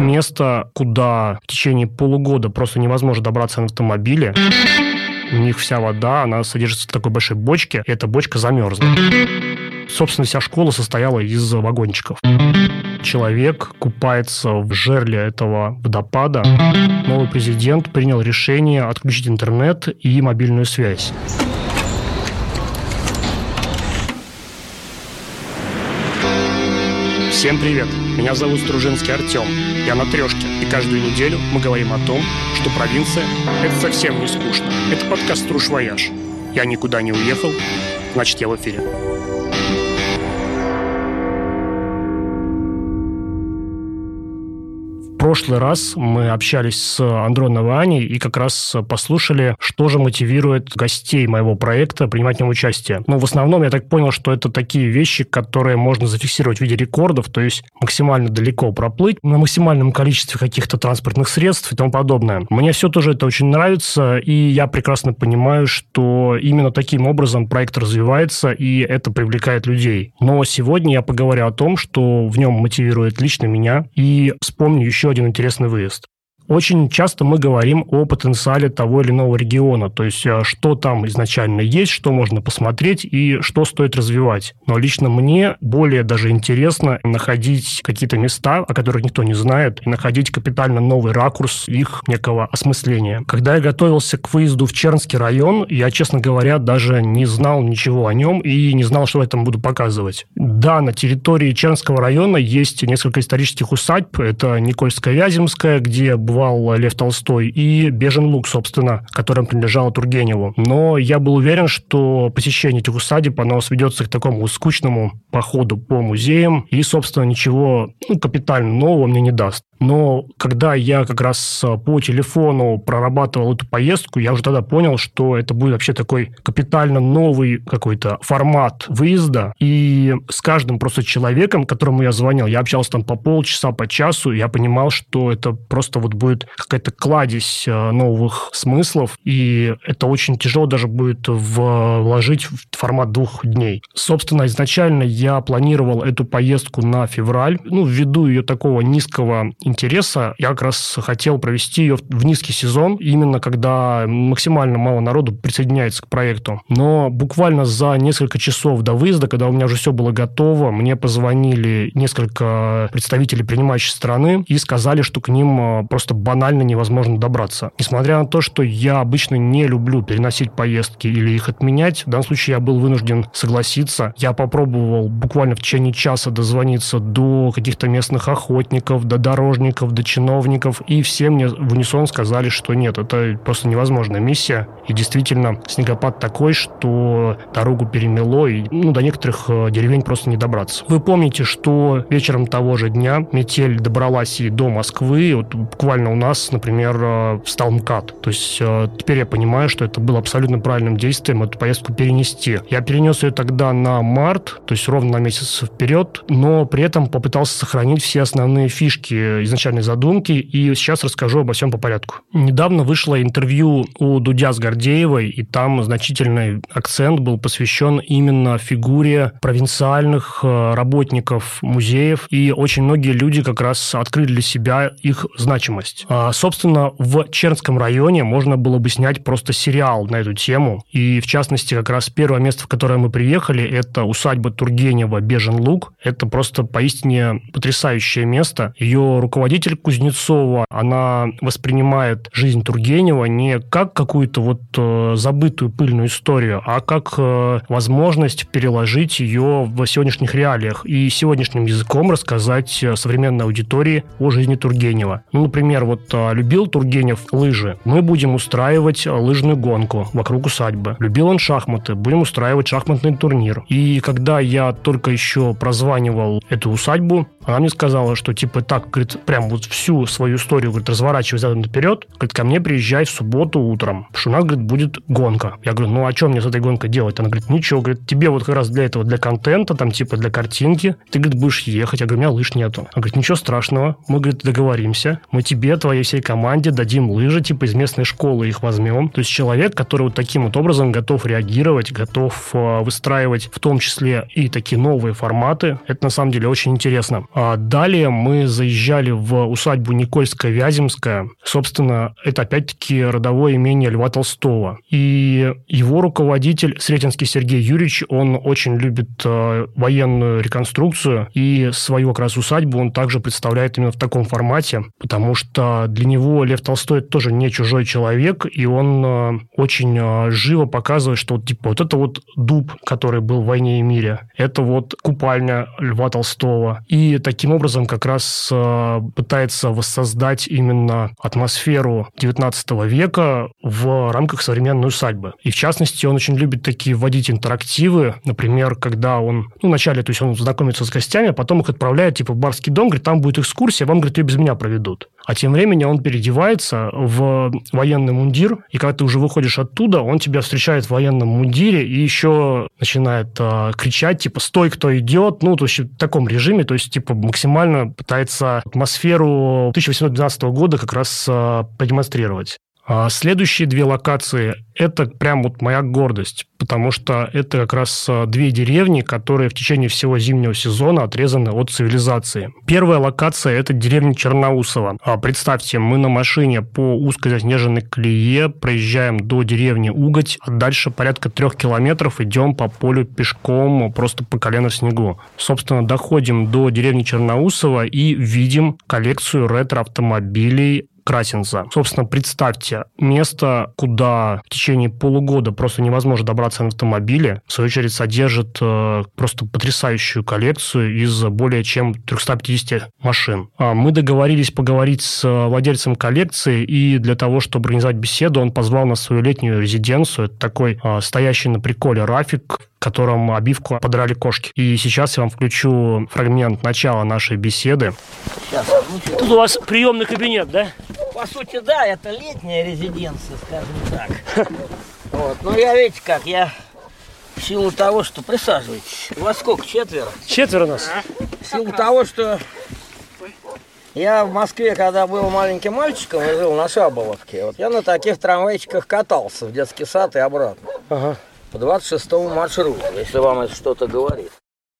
Место, куда в течение полугода просто невозможно добраться на автомобиле. У них вся вода, она содержится в такой большой бочке, и эта бочка замерзла. Собственно, вся школа состояла из вагончиков. Человек купается в жерле этого водопада. Новый президент принял решение отключить интернет и мобильную связь. Всем привет! Меня зовут Стружинский Артем. Я на трешке, и каждую неделю мы говорим о том, что провинция – это совсем не скучно. Это подкаст «Струж Вояж». Я никуда не уехал, значит, я в эфире. Прошлый раз мы общались с Андроновой Аней и как раз послушали, что же мотивирует гостей моего проекта принимать в нем участие. Но в основном я так понял, что это такие вещи, которые можно зафиксировать в виде рекордов, то есть максимально далеко проплыть на максимальном количестве каких-то транспортных средств и тому подобное. Мне все тоже это очень нравится, и я прекрасно понимаю, что именно таким образом проект развивается, и это привлекает людей. Но сегодня я поговорю о том, что в нем мотивирует лично меня, и вспомню еще один интересный выезд. Очень часто мы говорим о потенциале того или иного региона, то есть э, что там изначально есть, что можно посмотреть и что стоит развивать. Но лично мне более даже интересно находить какие-то места, о которых никто не знает, и находить капитально новый ракурс их некого осмысления. Когда я готовился к выезду в Чернский район, я, честно говоря, даже не знал ничего о нем и не знал, что в этом буду показывать. Да, на территории Чернского района есть несколько исторических усадьб. Это Никольская-Вяземская, где бывает бывал Лев Толстой, и «Бежен лук», собственно, которым принадлежал Тургеневу. Но я был уверен, что посещение этих усадеб, оно сведется к такому скучному походу по музеям, и, собственно, ничего ну, капитально нового мне не даст. Но когда я как раз э, по телефону прорабатывал эту поездку, я уже тогда понял, что это будет вообще такой капитально новый какой-то формат выезда. И с каждым просто человеком, которому я звонил, я общался там по полчаса, по часу, я понимал, что это просто вот будет какая-то кладезь э, новых смыслов, и это очень тяжело даже будет вложить в формат двух дней. Собственно, изначально я планировал эту поездку на февраль, ну, ввиду ее такого низкого интереса, я как раз хотел провести ее в низкий сезон, именно когда максимально мало народу присоединяется к проекту. Но буквально за несколько часов до выезда, когда у меня уже все было готово, мне позвонили несколько представителей принимающей страны и сказали, что к ним э, просто банально невозможно добраться. Несмотря на то, что я обычно не люблю переносить поездки или их отменять, в данном случае я был вынужден согласиться. Я попробовал буквально в течение часа дозвониться до каких-то местных охотников, до дорожников, дорожников до чиновников, и все мне в унисон сказали, что нет, это просто невозможная миссия. И действительно, снегопад такой, что дорогу перемело, и ну, до некоторых э, деревень просто не добраться. Вы помните, что вечером того же дня метель добралась и до Москвы. Вот буквально у нас, например, э, встал МКАД. То есть э, теперь я понимаю, что это было абсолютно правильным действием эту поездку перенести. Я перенес ее тогда на март, то есть ровно на месяц вперед, но при этом попытался сохранить все основные фишки изначальной задумки, и сейчас расскажу обо всем по порядку. Недавно вышло интервью у Дудя с Гордеевой, и там значительный акцент был посвящен именно фигуре провинциальных э, работников музеев, и очень многие люди как раз открыли для себя их значимость. А, собственно, в Чернском районе можно было бы снять просто сериал на эту тему, и в частности, как раз первое место, в которое мы приехали, это усадьба Тургенева Бежен Луг. Это просто поистине потрясающее место. Ее руководитель руководитель Кузнецова, она воспринимает жизнь Тургенева не как какую-то вот э, забытую пыльную историю, а как э, возможность переложить ее в сегодняшних реалиях и сегодняшним языком рассказать э, современной аудитории о жизни Тургенева. Ну, например, вот любил Тургенев лыжи, мы будем устраивать лыжную гонку вокруг усадьбы. Любил он шахматы, будем устраивать шахматный турнир. И когда я только еще прозванивал эту усадьбу, она мне сказала, что типа так, говорит, прям вот всю свою историю, говорит, разворачивай задом наперед, говорит, ко мне приезжай в субботу утром, что у нас, говорит, будет гонка. Я говорю, ну, а что мне с этой гонкой делать? Она говорит, ничего, говорит, тебе вот как раз для этого, для контента, там, типа, для картинки, ты, говорит, будешь ехать. Я говорю, у меня лыж нету. Она говорит, ничего страшного, мы, говорит, договоримся, мы тебе, твоей всей команде дадим лыжи, типа, из местной школы их возьмем. То есть человек, который вот таким вот образом готов реагировать, готов э, выстраивать в том числе и такие новые форматы, это на самом деле очень интересно. А далее мы заезжали приехали в усадьбу Никольская-Вяземская. Собственно, это опять-таки родовое имение Льва Толстого. И его руководитель Сретенский Сергей Юрьевич, он очень любит э, военную реконструкцию, и свою как раз усадьбу он также представляет именно в таком формате, потому что для него Лев Толстой тоже не чужой человек, и он э, очень э, живо показывает, что вот, типа вот это вот дуб, который был в «Войне и мире», это вот купальня Льва Толстого. И таким образом как раз пытается воссоздать именно атмосферу 19 века в рамках современной усадьбы. И в частности, он очень любит такие вводить интерактивы, например, когда он, ну, вначале, то есть он знакомится с гостями, а потом их отправляет типа в барский дом, говорит, там будет экскурсия, вам, говорит, ее без меня проведут. А тем временем он переодевается в военный мундир, и когда ты уже выходишь оттуда, он тебя встречает в военном мундире и еще начинает э, кричать, типа, стой, кто идет, ну, то есть в таком режиме, то есть, типа, максимально пытается атмосферу 1812 года как раз э, продемонстрировать. А следующие две локации – это прям вот моя гордость, потому что это как раз а, две деревни, которые в течение всего зимнего сезона отрезаны от цивилизации. Первая локация – это деревня Черноусово. А представьте, мы на машине по узкой заснеженной колее проезжаем до деревни Уготь, а дальше порядка трех километров идем по полю пешком, просто по колено в снегу. Собственно, доходим до деревни Черноусово и видим коллекцию ретро-автомобилей Красинца. Собственно, представьте, место, куда в течение полугода просто невозможно добраться на автомобиле, в свою очередь содержит э, просто потрясающую коллекцию из более чем 350 машин. А мы договорились поговорить с владельцем коллекции, и для того, чтобы организовать беседу, он позвал нас в свою летнюю резиденцию. Это такой э, стоящий на приколе Рафик, котором обивку подрали кошки. И сейчас я вам включу фрагмент начала нашей беседы. Сейчас, Тут у вас приемный кабинет, да? По сути, да, это летняя резиденция, скажем так. Вот. Но я, видите как, я в силу того, что... Присаживайтесь. У вас сколько, четверо? Четверо нас. В силу того, что я в Москве, когда был маленьким мальчиком и жил на Шаболовке, вот я на таких трамвайчиках катался в детский сад и обратно. Ага по 26 маршруту, если вам это что-то говорит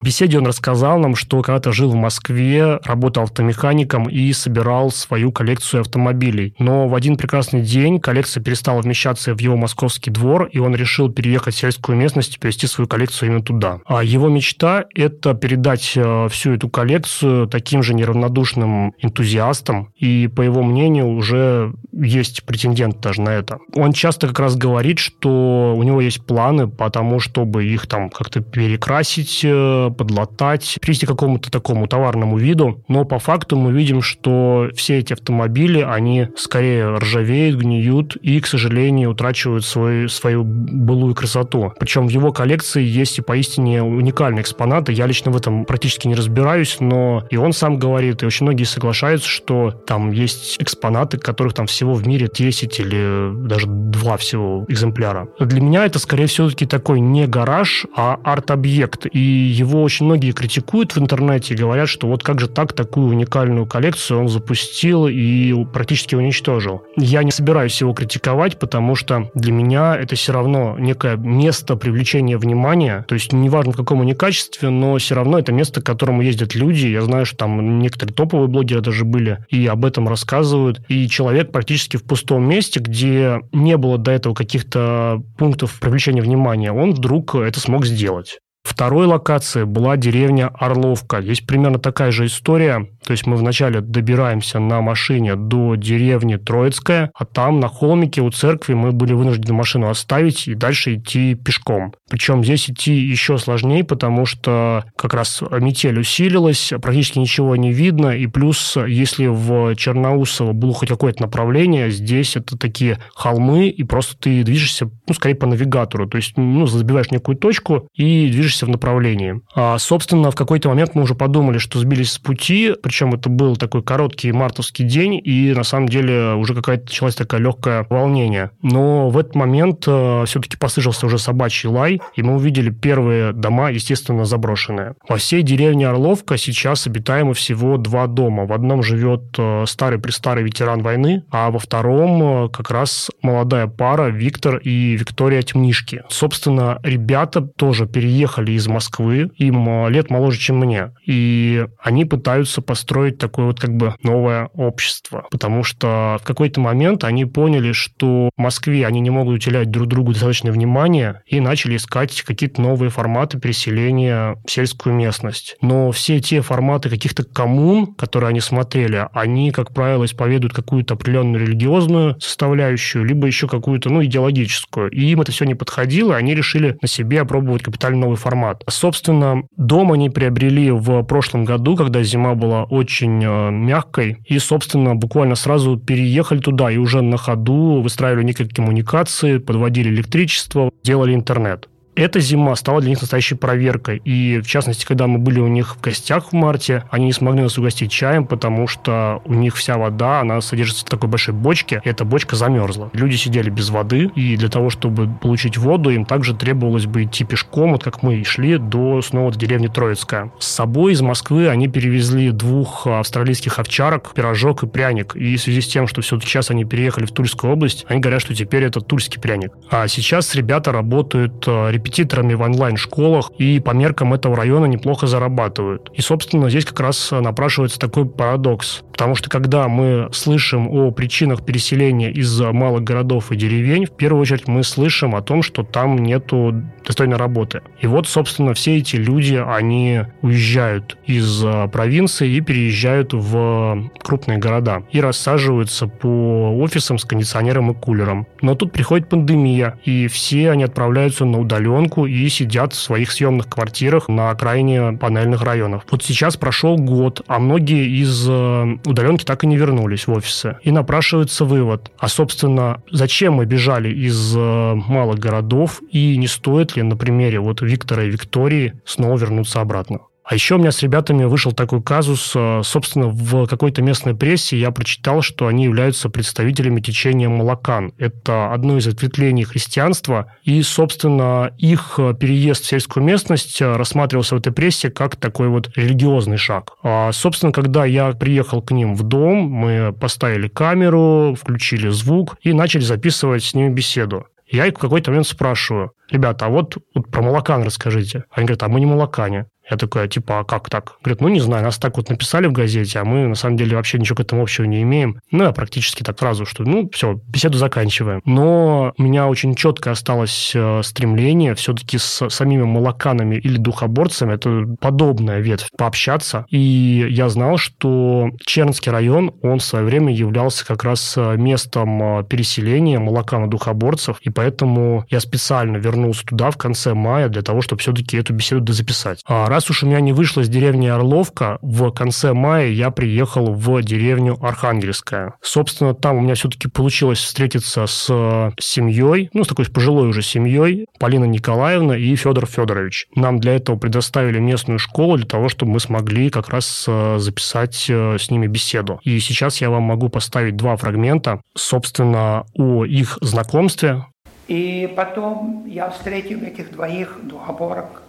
беседе он рассказал нам, что когда-то жил в Москве, работал автомехаником и собирал свою коллекцию автомобилей. Но в один прекрасный день коллекция перестала вмещаться в его московский двор, и он решил переехать в сельскую местность и перевести свою коллекцию именно туда. А его мечта – это передать э, всю эту коллекцию таким же неравнодушным энтузиастам, и, по его мнению, уже есть претендент даже на это. Он часто как раз говорит, что у него есть планы по тому, чтобы их там как-то перекрасить, э, подлатать, привести к какому-то такому товарному виду. Но по факту мы видим, что все эти автомобили, они скорее ржавеют, гниют и, к сожалению, утрачивают свою, свою былую красоту. Причем в его коллекции есть и поистине уникальные экспонаты. Я лично в этом практически не разбираюсь, но и он сам говорит, и очень многие соглашаются, что там есть экспонаты, которых там всего в мире 10 или даже 2 всего экземпляра. Для меня это, скорее все-таки такой не гараж, а арт-объект. И его очень многие критикуют в интернете и говорят, что вот как же так такую уникальную коллекцию он запустил и практически уничтожил. Я не собираюсь его критиковать, потому что для меня это все равно некое место привлечения внимания. То есть неважно в каком они качестве, но все равно это место, к которому ездят люди. Я знаю, что там некоторые топовые блогеры даже были и об этом рассказывают. И человек практически в пустом месте, где не было до этого каких-то пунктов привлечения внимания, он вдруг это смог сделать. Второй локацией была деревня Орловка. Здесь примерно такая же история. То есть мы вначале добираемся на машине до деревни Троицкая, а там на холмике у церкви мы были вынуждены машину оставить и дальше идти пешком. Причем здесь идти еще сложнее, потому что как раз метель усилилась, практически ничего не видно, и плюс, если в Черноусово было хоть какое-то направление, здесь это такие холмы, и просто ты движешься, ну, скорее по навигатору, то есть, ну, забиваешь некую точку и движешься в направлении. А, собственно, в какой-то момент мы уже подумали, что сбились с пути, причем это был такой короткий мартовский день, и на самом деле уже какая-то началась такая легкое волнение. Но в этот момент э, все-таки послышался уже собачий лай, и мы увидели первые дома, естественно, заброшенные. Во всей деревне Орловка сейчас обитаемо всего два дома. В одном живет э, старый-престарый ветеран войны, а во втором э, как раз молодая пара Виктор и Виктория Темнишки. Собственно, ребята тоже переехали из Москвы, им лет моложе, чем мне, и они пытаются, по построить такое вот как бы новое общество. Потому что в какой-то момент они поняли, что в Москве они не могут уделять друг другу достаточно внимания и начали искать какие-то новые форматы переселения в сельскую местность. Но все те форматы каких-то коммун, которые они смотрели, они, как правило, исповедуют какую-то определенную религиозную составляющую, либо еще какую-то, ну, идеологическую. И им это все не подходило, они решили на себе опробовать капитально новый формат. Собственно, дом они приобрели в прошлом году, когда зима была очень э, мягкой, и, собственно, буквально сразу переехали туда и уже на ходу выстраивали некие коммуникации, подводили электричество, делали интернет эта зима стала для них настоящей проверкой. И, в частности, когда мы были у них в гостях в марте, они не смогли нас угостить чаем, потому что у них вся вода, она содержится в такой большой бочке, и эта бочка замерзла. Люди сидели без воды, и для того, чтобы получить воду, им также требовалось бы идти пешком, вот как мы и шли, до снова до деревни Троицкая. С собой из Москвы они перевезли двух австралийских овчарок, пирожок и пряник. И в связи с тем, что все-таки сейчас они переехали в Тульскую область, они говорят, что теперь это тульский пряник. А сейчас ребята работают э, репетиторами в онлайн-школах и по меркам этого района неплохо зарабатывают. И, собственно, здесь как раз напрашивается такой парадокс. Потому что когда мы слышим о причинах переселения из малых городов и деревень, в первую очередь мы слышим о том, что там нету достойной работы. И вот, собственно, все эти люди, они уезжают из а, провинции и переезжают в крупные города и рассаживаются по офисам с кондиционером и кулером. Но тут приходит пандемия, и все они отправляются на удаленку и сидят в своих съемных квартирах на окраине панельных районов. Вот сейчас прошел год, а многие из а, удаленки так и не вернулись в офисы. И напрашивается вывод, а, собственно, зачем мы бежали из а, малых городов и не стоит ли на примере вот Виктора и Виктории снова вернуться обратно. А еще у меня с ребятами вышел такой казус. Э, собственно, в какой-то местной прессе я прочитал, что они являются представителями течения Малакан. Это одно из ответвлений христианства. И, собственно, их переезд в сельскую местность э, рассматривался в этой прессе как такой вот религиозный шаг. А, собственно, когда я приехал к ним в дом, мы поставили камеру, включили звук и начали записывать с ними беседу. Я их в какой-то момент спрашиваю, ребята, а вот, вот про молокан расскажите. Они говорят, а мы не молокане. Я такой, типа, а как так? Говорит, ну, не знаю, нас так вот написали в газете, а мы, на самом деле, вообще ничего к этому общего не имеем. Ну, я практически так сразу, что, ну, все, беседу заканчиваем. Но у меня очень четко осталось э, стремление все-таки с самими молоканами или духоборцами, это подобная ветвь, пообщаться. И я знал, что Чернский район, он в свое время являлся как раз э, местом э, переселения молокано-духоборцев, и поэтому я специально вернулся туда в конце мая для того, чтобы все-таки эту беседу дозаписать. А раз уж у меня не вышло с деревни Орловка, в конце мая я приехал в деревню Архангельская. Собственно, там у меня все-таки получилось встретиться с семьей, ну, с такой пожилой уже семьей, Полина Николаевна и Федор Федорович. Нам для этого предоставили местную школу для того, чтобы мы смогли как раз э, записать э, с ними беседу. И сейчас я вам могу поставить два фрагмента, собственно, о их знакомстве. И потом я встретил этих двоих двухоборок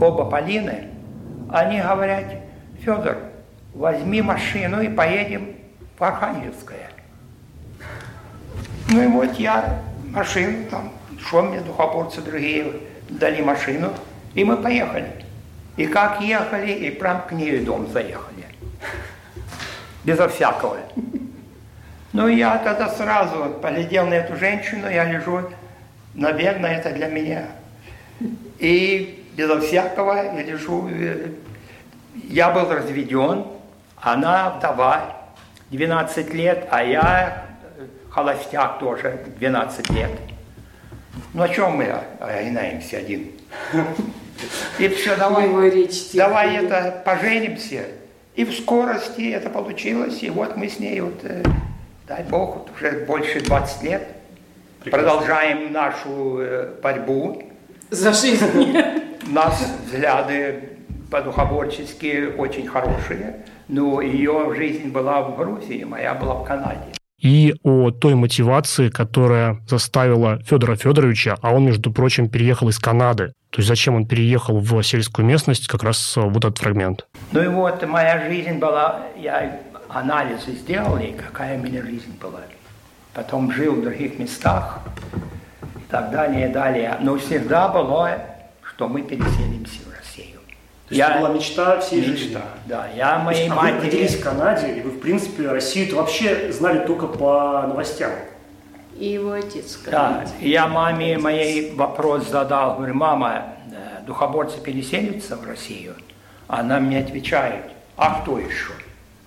оба Полины, они говорят, Федор, возьми машину и поедем в Архангельское. Ну и вот я машину, там, шел мне духоборцы другие, дали машину, и мы поехали. И как ехали, и прям к ней дом заехали. Безо всякого. Ну, я тогда сразу поглядел на эту женщину, я лежу, наверное, это для меня. И безо всякого, я лежу, э, я был разведен, она вдова, 12 лет, а я э, холостяк тоже, 12 лет. Ну, о чем мы огинаемся один? И все, давай, давай это, поженимся. И в скорости это получилось, и вот мы с ней, вот, э, дай Бог, уже больше 20 лет, Прекрасно. продолжаем нашу борьбу. За жизнь нас взгляды подухоборческие очень хорошие, но ее жизнь была в Грузии, моя была в Канаде. И о той мотивации, которая заставила Федора Федоровича, а он, между прочим, переехал из Канады. То есть зачем он переехал в сельскую местность, как раз вот этот фрагмент. Ну и вот моя жизнь была, я анализы сделал, и какая у меня жизнь была. Потом жил в других местах и так далее, и далее. Но всегда было что мы переселимся в Россию. То есть я... это была мечта всей мечта, жизни? да. Я моей есть, матери... А вы родились в Канаде, и вы, в принципе, Россию вообще знали только по новостям. И его отец. Да, я маме моей вопрос задал, говорю, мама, э, духоборцы переселятся в Россию? Она мне отвечает, а кто еще?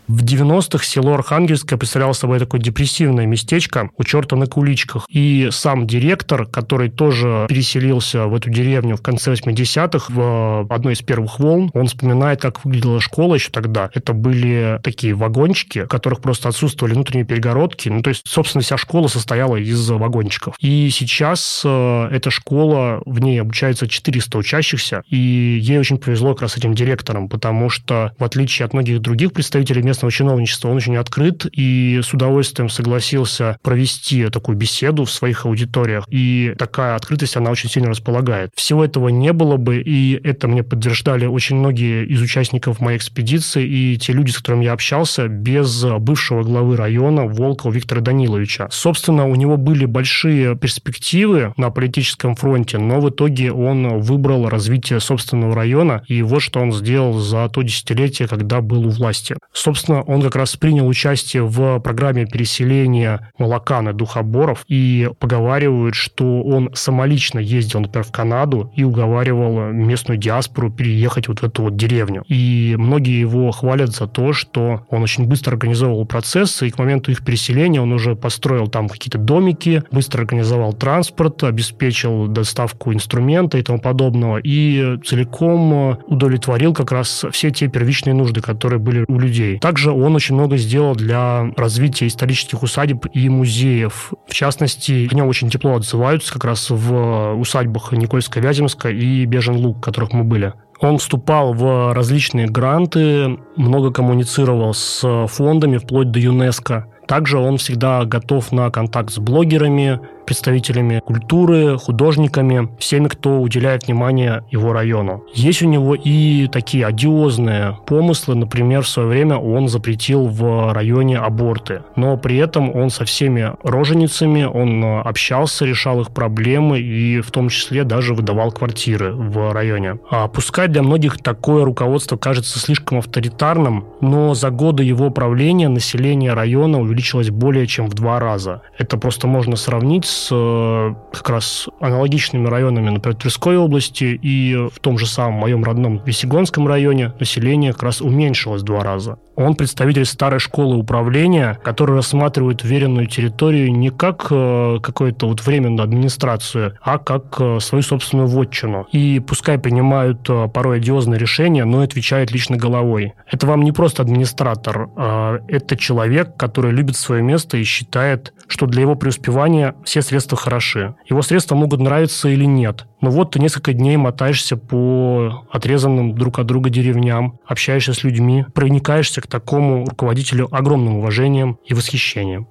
В 90-х село Архангельское представляло собой такое депрессивное местечко у черта на куличках. И сам директор, который тоже переселился в эту деревню в конце 80-х, в одной из первых волн, он вспоминает, как выглядела школа еще тогда. Это были такие вагончики, в которых просто отсутствовали внутренние перегородки. Ну, то есть, собственно, вся школа состояла из вагончиков. И сейчас э, эта школа, в ней обучается 400 учащихся, и ей очень повезло как раз этим директором, потому что, в отличие от многих других представителей местного чиновничества, он очень открыт и с удовольствием согласился провести такую беседу в своих аудиториях. И такая открытость, она очень сильно располагает. Всего этого не было бы, и это мне подтверждали очень многие из участников моей экспедиции и те люди, с которыми я общался, без бывшего главы района Волкова Виктора Даниловича. Собственно, у него были большие перспективы на политическом фронте, но в итоге он выбрал развитие собственного района, и вот что он сделал за то десятилетие, когда был у власти. Собственно, Собственно, он как раз принял участие в программе переселения молокана духоборов и поговаривают, что он самолично ездил, например, в Канаду и уговаривал местную диаспору переехать вот в эту вот деревню. И многие его хвалят за то, что он очень быстро организовывал процессы, и к моменту их переселения он уже построил там какие-то домики, быстро организовал транспорт, обеспечил доставку инструмента и тому подобного, и целиком удовлетворил как раз все те первичные нужды, которые были у людей. Так также он очень много сделал для развития исторических усадеб и музеев. В частности, о нем очень тепло отзываются как раз в усадьбах Никольска-Вяземска и Бежен-Луг, в которых мы были. Он вступал в различные гранты, много коммуницировал с фондами, вплоть до ЮНЕСКо. Также он всегда готов на контакт с блогерами, представителями культуры, художниками, всеми, кто уделяет внимание его району. Есть у него и такие одиозные помыслы, например, в свое время он запретил в районе аборты, но при этом он со всеми роженицами, он общался, решал их проблемы и в том числе даже выдавал квартиры в районе. А пускай для многих такое руководство кажется слишком авторитарным, но за годы его правления население района увеличилось более чем в два раза. Это просто можно сравнить с э, как раз аналогичными районами, например, Тверской области и в том же самом моем родном Весегонском районе население как раз уменьшилось в два раза. Он представитель старой школы управления, который рассматривает веренную территорию не как э, какую-то вот временную администрацию, а как э, свою собственную вотчину. И пускай принимают порой одиозные решения, но отвечает лично головой. Это вам не просто администратор, а это человек, который любит свое место и считает, что для его преуспевания все средства хороши. Его средства могут нравиться или нет. Но вот ты несколько дней мотаешься по отрезанным друг от друга деревням, общаешься с людьми, проникаешься к такому руководителю огромным уважением и восхищением.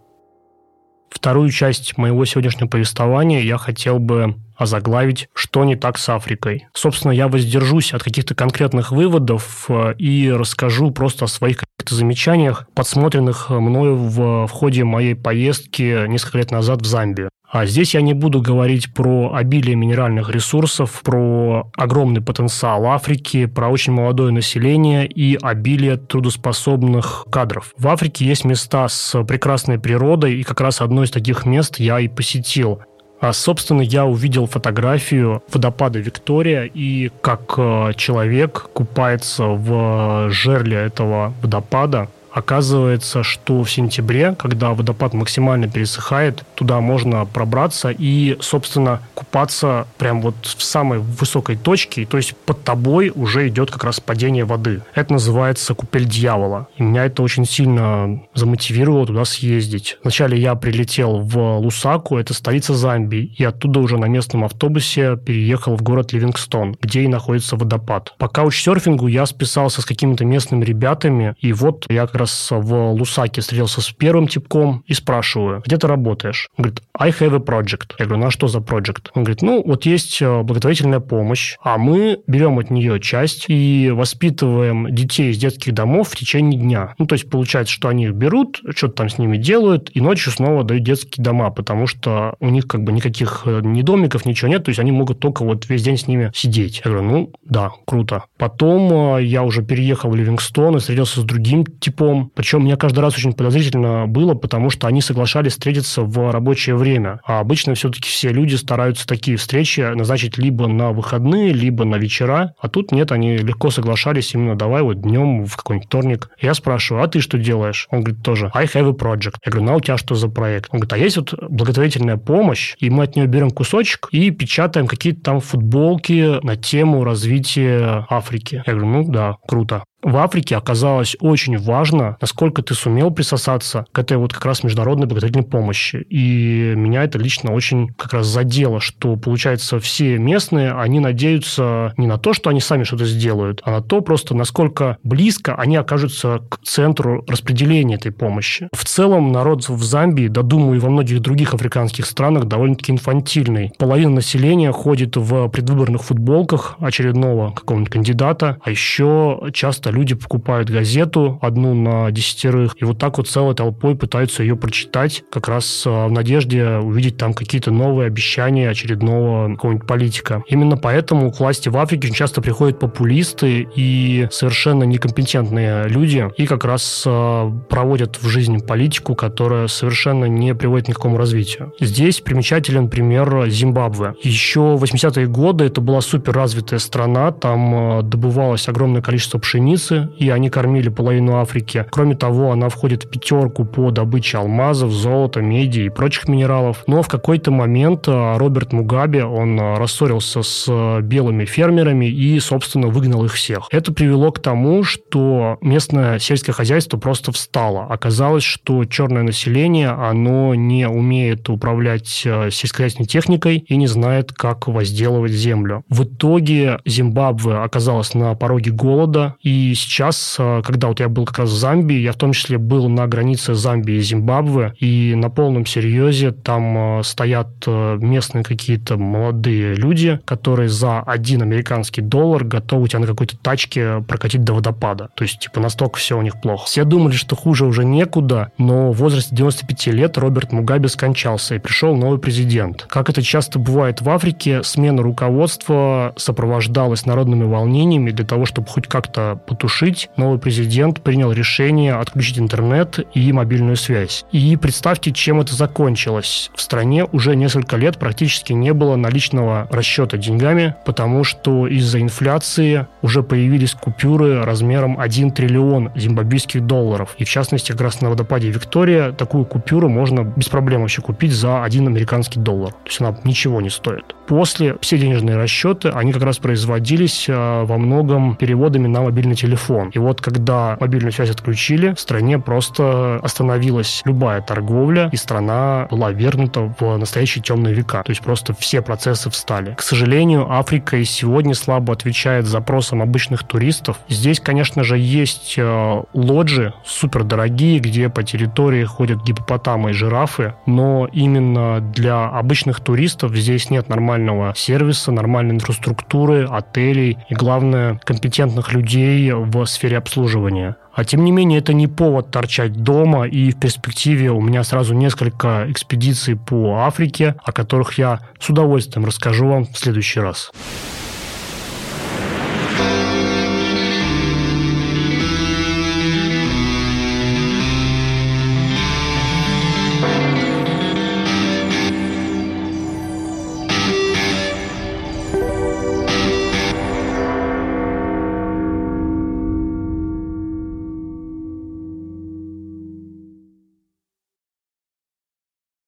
Вторую часть моего сегодняшнего повествования я хотел бы озаглавить «Что не так с Африкой?». Собственно, я воздержусь от каких-то конкретных выводов э, и расскажу просто о своих каких-то замечаниях, подсмотренных мною в, в ходе моей поездки несколько лет назад в Замбию. А здесь я не буду говорить про обилие минеральных ресурсов, про огромный потенциал Африки, про очень молодое население и обилие трудоспособных кадров. В Африке есть места с прекрасной природой, и как раз одно из таких мест я и посетил. А, собственно, я увидел фотографию водопада Виктория, и как э, человек купается в жерле этого водопада, Оказывается, что в сентябре, когда водопад максимально пересыхает, туда можно пробраться и, собственно, купаться прям вот в самой высокой точке, то есть под тобой уже идет как раз падение воды. Это называется купель дьявола. И меня это очень сильно замотивировало туда съездить. Вначале я прилетел в Лусаку, это столица Замбии, и оттуда уже на местном автобусе переехал в город Ливингстон, где и находится водопад. По каучсерфингу я списался с какими-то местными ребятами, и вот я как раз в Лусаке встретился с первым типком и спрашиваю, где ты работаешь? Он говорит, I have a project. Я говорю, ну а что за project? Он говорит, ну вот есть э, благотворительная помощь, а мы берем от нее часть и воспитываем детей из детских домов в течение дня. Ну, то есть получается, что они их берут, что-то там с ними делают, и ночью снова дают детские дома, потому что у них как бы никаких э, ни домиков, ничего нет, то есть они могут только вот весь день с ними сидеть. Я говорю, ну да, круто. Потом э, я уже переехал в Ливингстон и встретился с другим типом, причем мне каждый раз очень подозрительно было, потому что они соглашались встретиться в рабочее время, а обычно все-таки все люди стараются такие встречи назначить либо на выходные, либо на вечера, а тут нет, они легко соглашались именно давай вот днем в какой-нибудь вторник. Я спрашиваю, а ты что делаешь? Он говорит тоже, I have a project. Я говорю, ну а у тебя что за проект? Он говорит, а есть вот благотворительная помощь, и мы от нее берем кусочек и печатаем какие-то там футболки на тему развития Африки. Я говорю, ну да, круто в Африке оказалось очень важно, насколько ты сумел присосаться к этой вот как раз международной благотворительной помощи. И меня это лично очень как раз задело, что, получается, все местные, они надеются не на то, что они сами что-то сделают, а на то просто, насколько близко они окажутся к центру распределения этой помощи. В целом, народ в Замбии, да думаю, и во многих других африканских странах довольно-таки инфантильный. Половина населения ходит в предвыборных футболках очередного какого-нибудь кандидата, а еще часто люди покупают газету одну на десятерых, и вот так вот целой толпой пытаются ее прочитать, как раз э, в надежде увидеть там какие-то новые обещания очередного какого-нибудь политика. Именно поэтому к власти в Африке очень часто приходят популисты и совершенно некомпетентные люди, и как раз э, проводят в жизнь политику, которая совершенно не приводит ни к какому развитию. Здесь примечателен пример Зимбабве. Еще в 80-е годы это была супер развитая страна, там э, добывалось огромное количество пшеницы, птицы, и они кормили половину Африки. Кроме того, она входит в пятерку по добыче алмазов, золота, меди и прочих минералов. Но в какой-то момент а, Роберт Мугабе, он а, рассорился с а, белыми фермерами и, собственно, выгнал их всех. Это привело к тому, что местное сельское хозяйство просто встало. Оказалось, что черное население, оно не умеет управлять сельскохозяйственной техникой и не знает, как возделывать землю. В итоге Зимбабве оказалась на пороге голода, и и сейчас, э, когда вот я был как раз в Замбии, я в том числе был на границе Замбии и Зимбабве, и на полном серьезе там э, стоят э, местные какие-то молодые люди, которые за один американский доллар готовы тебя на какой-то тачке прокатить до водопада. То есть, типа, настолько все у них плохо. Все думали, что хуже уже некуда, но в возрасте 95 лет Роберт Мугаби скончался, и пришел новый президент. Как это часто бывает в Африке, смена руководства сопровождалась народными волнениями для того, чтобы хоть как-то потушить, новый президент принял решение отключить интернет и мобильную связь. И представьте, чем это закончилось. В стране уже несколько лет практически не было наличного расчета деньгами, потому что из-за инфляции уже появились купюры размером 1 триллион зимбабвийских долларов. И в частности, как раз на водопаде Виктория такую купюру можно без проблем вообще купить за 1 американский доллар. То есть она ничего не стоит. После все денежные расчеты, они как раз производились а, во многом переводами на мобильный телефон телефон. И вот когда мобильную связь отключили, в стране просто остановилась любая торговля, и страна была вернута в настоящие темные века. То есть просто все процессы встали. К сожалению, Африка и сегодня слабо отвечает запросам обычных туристов. Здесь, конечно же, есть э, лоджи супер дорогие, где по территории ходят гипопотамы и жирафы, но именно для обычных туристов здесь нет нормального сервиса, нормальной инфраструктуры, отелей и, главное, компетентных людей в сфере обслуживания. А тем не менее, это не повод торчать дома, и в перспективе у меня сразу несколько экспедиций по Африке, о которых я с удовольствием расскажу вам в следующий раз.